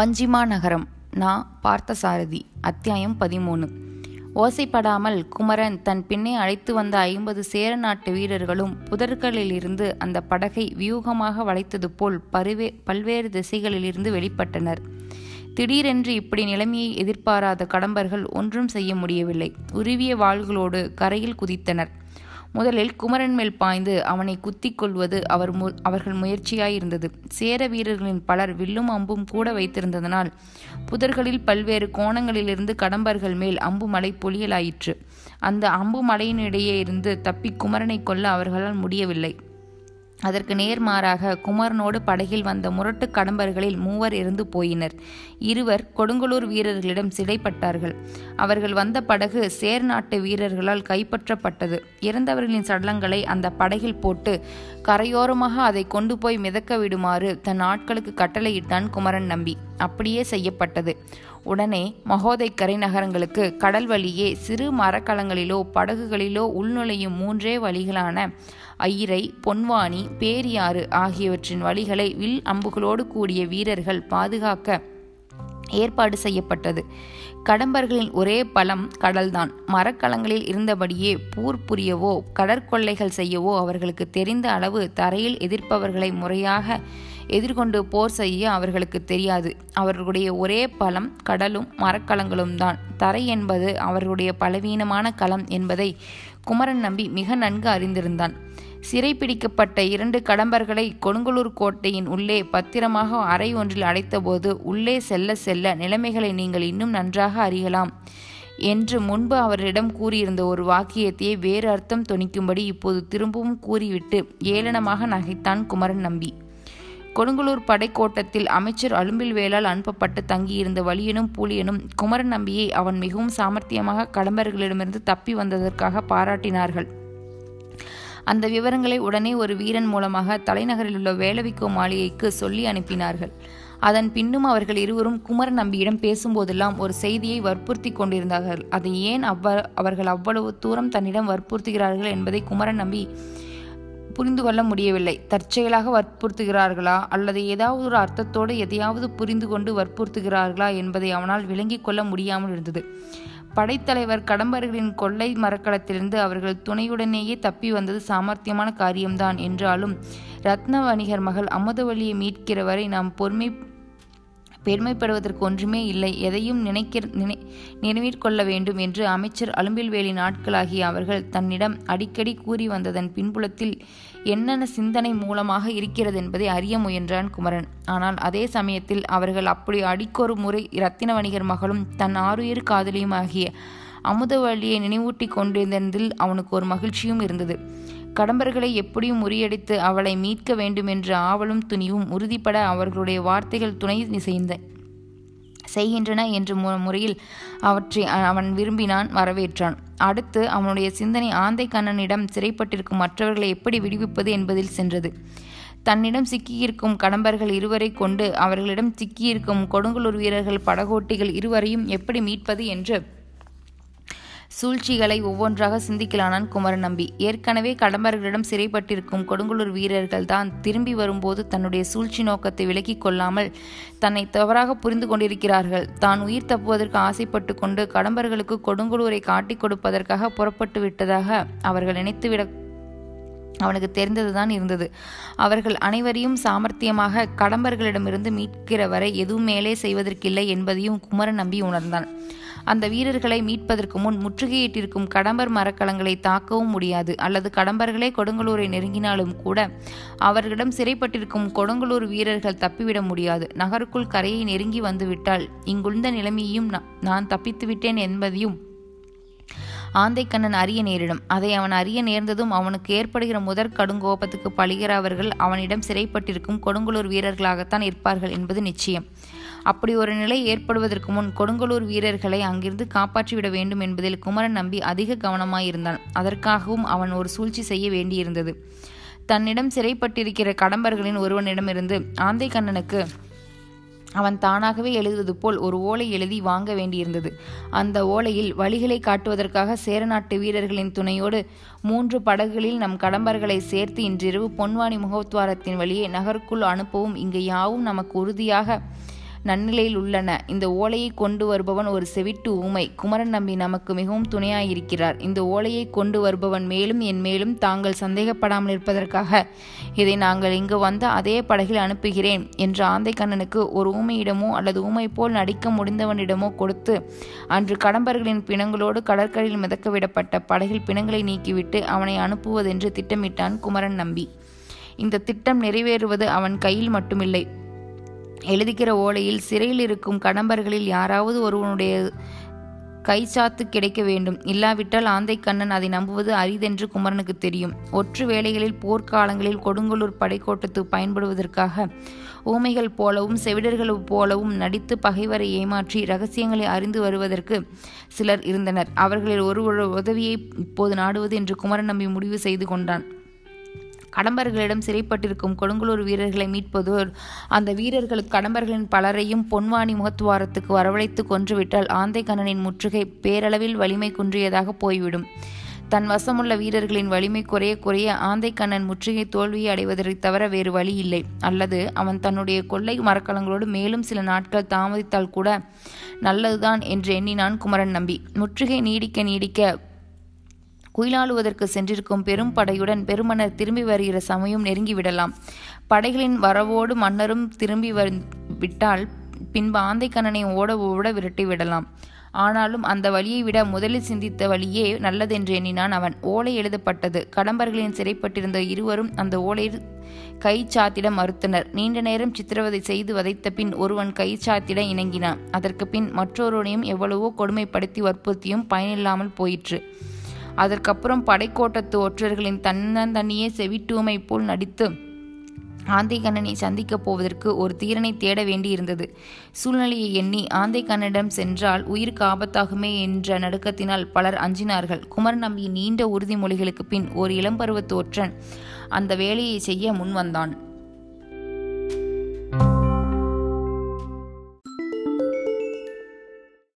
வஞ்சிமா நகரம் நா. பார்த்தசாரதி அத்தியாயம் பதிமூணு. ஓசைப்படாமல் குமரன் தன் பின்னே அழைத்து வந்த ஐம்பது சேர நாட்டு வீரர்களும் புதர்களிலிருந்து அந்த படகை வியூகமாக வளைத்தது போல் பருவே பல்வேறு திசைகளிலிருந்து வெளிப்பட்டனர். திடீரென்று இப்படி நிலைமையை எதிர்பாராத கடம்பர்கள் ஒன்றும் செய்ய முடியவில்லை. உருவிய வாள்களோடு கரையில் குதித்தனர். முதலில் குமரன் மேல் பாய்ந்து அவனை குத்திக் கொள்வது அவர் மு அவர்கள் முயற்சியாயிருந்தது. சேர வீரர்களின் பலர் வில்லும் அம்பும் கூட வைத்திருந்ததனால் புதர்களில் பல்வேறு கோணங்களிலிருந்து கடம்பர்கள் மேல் அம்பு மலை பொழியலாயிற்று. அந்த அம்பு மலையினிடையே இருந்து தப்பி குமரனை கொல்ல அவர்களால் முடியவில்லை. அதற்கு நேர்மாறாக குமரனோடு படகில் வந்த முரட்டு கடம்பர்களில் மூவர் இருந்து போயினர். இருவர் கொடுங்கலூர் வீரர்களிடம் சிறைப்பட்டார்கள். அவர்கள் வந்த படகு சேர் நாட்டு வீரர்களால் கைப்பற்றப்பட்டது. இறந்தவர்களின் சடலங்களை அந்த படகில் போட்டு கரையோரமாக அதை கொண்டு போய் மிதக்க விடுமாறு தன் ஆட்களுக்கு கட்டளையிட்டான் குமரன் நம்பி. அப்படியே செய்யப்பட்டது. உடனே மகோதைக்கரை நகரங்களுக்கு கடல் வழியே சிறு மரக்கலங்களிலோ படகுகளிலோ உள்நுழையும் மூன்றே வழிகளான ஐரை பொன்வானி பேரியாறு ஆகியவற்றின் வழிகளை வில் அம்புகளோடு கூடிய வீரர்கள் பாதுகாக்க ஏற்பாடு செய்யப்பட்டது. கடம்பர்களின் ஒரே பலம் கடல்தான். மரக்கலங்களில் இருந்தபடியே பூர் புரியவோ கடற்கொள்ளைகள் செய்யவோ அவர்களுக்கு தெரிந்த அளவு தரையில் எதிர்ப்பவர்களை முறையாக எதிர்கொண்டு போர் செய்ய அவர்களுக்கு தெரியாது. அவர்களுடைய ஒரே பலம் கடலும் மரக்கலங்களும் தான். தரை என்பது அவர்களுடைய பலவீனமான களம் என்பதை குமரன் நம்பி மிக நன்கு அறிந்திருந்தான். சிறைப்பிடிக்கப்பட்ட இரண்டு கடம்பர்களை கொடுங்கலூர் கோட்டையின் உள்ளே பத்திரமாக அறை ஒன்றில் அடைத்தபோது உள்ளே செல்ல செல்ல நிலைமைகளை நீங்கள் இன்னும் நன்றாக அறியலாம் என்று முன்பு அவரிடம் கூறியிருந்த ஒரு வாக்கியத்தையே வேறு அர்த்தம் தொனிக்கும்படி இப்போது திரும்பவும் கூறிவிட்டு ஏளனமாக நகைத்தான் குமரன் நம்பி. கொடுங்கலூர் படைக்கோட்டத்தில் அமைச்சர் அலும்பில்வேலால் அனுப்பப்பட்டு தங்கியிருந்த வலியனும் பூலியனும் குமரன் நம்பியை அவன் மிகவும் சாமர்த்தியமாக கடம்பர்களிடமிருந்து தப்பி வந்ததற்காக பாராட்டினார்கள். அந்த விவரங்களை உடனே ஒரு வீரன் மூலமாக தலைநகரில் உள்ள வேலவிக்கோ மாளிகைக்கு சொல்லி அனுப்பினார்கள். அதன் பின்னும் அவர்கள் இருவரும் குமரன் நம்பியிடம் பேசும்போதெல்லாம் ஒரு செய்தியை வற்புறுத்தி கொண்டிருந்தார்கள். அதை ஏன் அவ்வ அவர்கள் அவ்வளவு தூரம் தன்னிடம் வற்புறுத்துகிறார்கள் என்பதை குமரன் நம்பி புரிந்து கொள்ள முடியவில்லை. தற்செயலாக வற்புறுத்துகிறார்களா? அல்லது ஏதாவது ஒரு அர்த்தத்தோடு எதையாவது புரிந்து கொண்டு வற்புறுத்துகிறார்களா என்பதை அவனால் விளங்கிக் கொள்ள முடியாமல் இருந்தது. படைத்தலைவர் கடம்பர்களின் கொள்ளை மரக்கலத்திலிருந்து அவர்கள் துணையுடனேயே தப்பி வந்தது சாமர்த்தியமான காரியம்தான் என்றாலும் ரத்ன வணிகர் மகள் அமுதவழியை மீட்கிற வரை நாம் பொறுமை பெருமைப்படுவதற்கு ஒன்றுமே இல்லை. எதையும் நினைக்க நினை நினைவிற்கொள்ள வேண்டும் என்று அமைச்சர் அலும்பில்வேலி நாட்களாகிய அவர்கள் தன்னிடம் அடிக்கடி கூறி வந்ததன் பின்புலத்தில் என்னென்ன சிந்தனை மூலமாக இருக்கிறது என்பதை அறிய முயன்றான் குமரன். ஆனால் அதே சமயத்தில் அவர்கள் அப்படி அடிக்கொரு முறை இரத்தின வணிகர் மகளும் தன் ஆறுயிர் காதலியும் ஆகிய அமுதவழியை நினைவூட்டி கொண்டிருந்ததில் அவனுக்கு ஒரு மகிழ்ச்சியும் இருந்தது. கடம்பர்களை எப்படியும் முறியடித்து அவளை மீட்க வேண்டுமென்ற ஆவலும் துணிவும் உறுதிப்பட அவர்களுடைய வார்த்தைகள் துணை செய்த செய்கின்றன என்ற முறையில் அவற்றை அவன் விரும்பினான் வரவேற்றான். அடுத்து அவனுடைய சிந்தனை ஆந்தை கண்ணனிடம் சிறைப்பட்டிருக்கும் மற்றவர்களை எப்படி விடுவிப்பது என்பதில் சென்றது. தன்னிடம் சிக்கியிருக்கும் கடம்பர்கள் இருவரை கொண்டு அவர்களிடம் சிக்கியிருக்கும் கொடுங்கலூர் வீரர்கள் படகோட்டிகள் இருவரையும் எப்படி மீட்பது என்று சூழ்ச்சிகளை ஒவ்வொன்றாக சிந்திக்கலானான் குமரன் நம்பி. ஏற்கனவே கடம்பர்களிடம் சிறைப்பட்டிருக்கும் கொடுங்கலூர் வீரர்கள் தான் திரும்பி வரும்போது தன்னுடைய சூழ்ச்சி நோக்கத்தை விலக்கிக் கொள்ளாமல் தன்னை தவறாக புரிந்து கொண்டிருக்கிறார்கள். தான் உயிர் தப்புவதற்கு ஆசைப்பட்டு கொண்டு கடம்பர்களுக்கு கொடுங்கலூரை காட்டிக் கொடுப்பதற்காக புறப்பட்டு விட்டதாக அவர்கள் நினைத்துவிட அவனுக்கு தெரிந்ததுதான் இருந்தது. அவர்கள் அனைவரையும் சாமர்த்தியமாக கடம்பர்களிடமிருந்து மீட்கிற வரை எதுவும் மேலே செய்வதற்கில்லை என்பதையும் குமரன் நம்பி உணர்ந்தான். அந்த வீரர்களை மீட்பதற்கு முன் முற்றுகையிட்டிருக்கும் கடம்பர் மரக்கலங்களை தாக்கவும் முடியாது. அல்லது கடம்பர்களே கொடுங்கலூரை நெருங்கினாலும் கூட அவர்களிடம் சிறைப்பட்டிருக்கும் கொடுங்கலூர் வீரர்கள் தப்பிவிட முடியாது. நகருக்குள் கரையை நெருங்கி வந்துவிட்டால் இங்குள்ள நிலைமையையும் நான் தப்பித்து விட்டேன் என்பதையும் ஆந்தைக்கண்ணன் அறிய நேரிடும். அதை அவன் அறிய நேர்ந்ததும் அவனுக்கு ஏற்படுகிற முதற் கடுங்கோபத்துக்கு பழிகிறவர்கள் அவனிடம் சிறைப்பட்டிருக்கும் கொடுங்கலூர் வீரர்களாகத்தான் இருப்பார்கள் என்பது நிச்சயம். அப்படி ஒரு நிலை ஏற்படுவதற்கு முன் கொடுங்கலூர் வீரர்களை அங்கிருந்து காப்பாற்றிவிட வேண்டும் என்பதில் குமரன் நம்பி அதிக கவனமாயிருந்தான். அதற்காகவும் அவன் ஒரு சூழ்ச்சி செய்ய வேண்டியிருந்தது. தன்னிடம் சிறைப்பட்டிருக்கிற கடம்பர்களின் ஒருவனிடமிருந்து ஆந்தை கண்ணனுக்கு அவன் தானாகவே எழுதுவது போல் ஒரு ஓலை எழுதி வாங்க வேண்டியிருந்தது. அந்த ஓலையில் வழிகளை காட்டுவதற்காக சேரநாட்டு வீரர்களின் துணையோடு மூன்று படகுகளில் நம் கடம்பர்களை சேர்த்து இன்றிரவு பொன்வாணி முகத்வாரத்தின் வழியே நகருக்குள் அனுப்பவும் இங்கு யாவும் நமக்கு உறுதியாக நன்னிலையில் உள்ளன. இந்த ஓலையை கொண்டு வருபவன் ஒரு செவிட்டு ஊமை. குமரன் நம்பி நமக்கு மிகவும் துணையாயிருக்கிறார். இந்த ஓலையை கொண்டு வருபவன் மேலும் என் மேலும் தாங்கள் சந்தேகப்படாமல் இருப்பதற்காக. இதை நாங்கள் இங்கு வந்த அதே படகில் அனுப்புகிறேன் என்று ஆந்தைக்கண்ணனுக்கு ஒரு ஊமையிடமோ அல்லது ஊமை போல் நடிக்க முடிந்தவனிடமோ கொடுத்து அன்று கடம்பர்களின் பிணங்களோடு கடற்கரையில் மிதக்க விடப்பட்ட படகில் பிணங்களை நீக்கிவிட்டு அவனை அனுப்புவதென்று திட்டமிட்டான் குமரன் நம்பி. இந்த திட்டம் நிறைவேறுவது அவன் கையில் மட்டுமில்லை. எழுதுகிற ஓலையில் சிறையில் இருக்கும் கடம்பர்களில் யாராவது ஒருவனுடைய கைச்சாத்து கிடைக்க வேண்டும். இல்லாவிட்டால் ஆந்தை கண்ணன் அதை நம்புவது அரிதென்று குமரனுக்கு தெரியும். ஒற்று வேளைகளில் போர்க்காலங்களில் கொடுங்கலூர் படைக்கோட்டத்து பயன்படுவதற்காக ஊமைகள் போலவும் செவிடர்கள் போலவும் நடித்து பகைவரை ஏமாற்றி ரகசியங்களை அறிந்து வருவதற்கு சிலர் இருந்தனர். அவர்களில் ஒரு உதவியை இப்போது நாடுவது என்று குமரன் நம்பி முடிவு செய்து கொண்டான். கடம்பர்களிடம் சிறைப்பட்டிருக்கும் கொடுங்கலூர் வீரர்களை மீட்பதோர் அந்த வீரர்களுக்கு கடம்பர்களின் பலரையும் பொன்வாணி முகத்துவாரத்துக்கு வரவழைத்து கொன்றுவிட்டால் ஆந்தைக்கண்ணனின் முற்றுகை பேரளவில் வலிமை குன்றியதாக போய்விடும். தன் வசமுள்ள வீரர்களின் வலிமை குறைய குறைய ஆந்தைக்கண்ணன் முற்றுகை தோல்வியை அடைவதை தவிர வேறு வழி இல்லை. அல்லது அவன் தன்னுடைய கொள்ளை மரக்கலங்களோடு மேலும் சில நாட்கள் தாமதித்தால் கூட நல்லதுதான் என்று எண்ணினான் குமரன் நம்பி. முற்றுகை நீடிக்க நீடிக்க குயிலாளுவதற்கு சென்றிருக்கும் பெரும் படையுடன் பெருமன்னர் திரும்பி வருகிற சமயம் நெருங்கிவிடலாம். படைகளின் வரவோடு மன்னரும் திரும்பி விட்டால் பின்பு ஆந்தைக்கண்ணனை ஓட ஓட விரட்டி விடலாம். ஆனாலும் அந்த வழியை விட முதலில் சிந்தித்த வழியே நல்லதென்று எண்ணினான் அவன். ஓலை எழுதப்பட்டது. கடம்பர்களின் சிறைப்பட்டிருந்த இருவரும் அந்த ஓலையில் கை சாத்திட மறுத்தனர். நீண்ட நேரம் சித்திரவதை செய்து வதைத்த பின் ஒருவன் கை சாத்திட இணங்கினான். அதற்கு பின் மற்றொருவனையும் எவ்வளவோ கொடுமைப்படுத்தி வற்புறுத்தியும் பயனில்லாமல் போயிற்று. அதற்கப்புறம் படைக்கோட்டத்து ஒற்றர்களின் தன்னந்தனியே செவிட்டூமை போல் நடித்து ஆந்தைக்கண்ணனை சந்திக்கப் போவதற்கு ஒரு தீரனை தேட வேண்டியிருந்தது. சூழ்நிலையை எண்ணி ஆந்தைக்கண்ணிடம் சென்றால் உயிருக்கு ஆபத்தாகுமே என்ற நடுக்கத்தினால் பலர் அஞ்சினார்கள். குமரன் நம்பியின் நீண்ட உறுதிமொழிகளுக்கு பின் ஒரு இளம்பருவத்து ஒற்றன் அந்த வேலையை செய்ய முன்வந்தான்.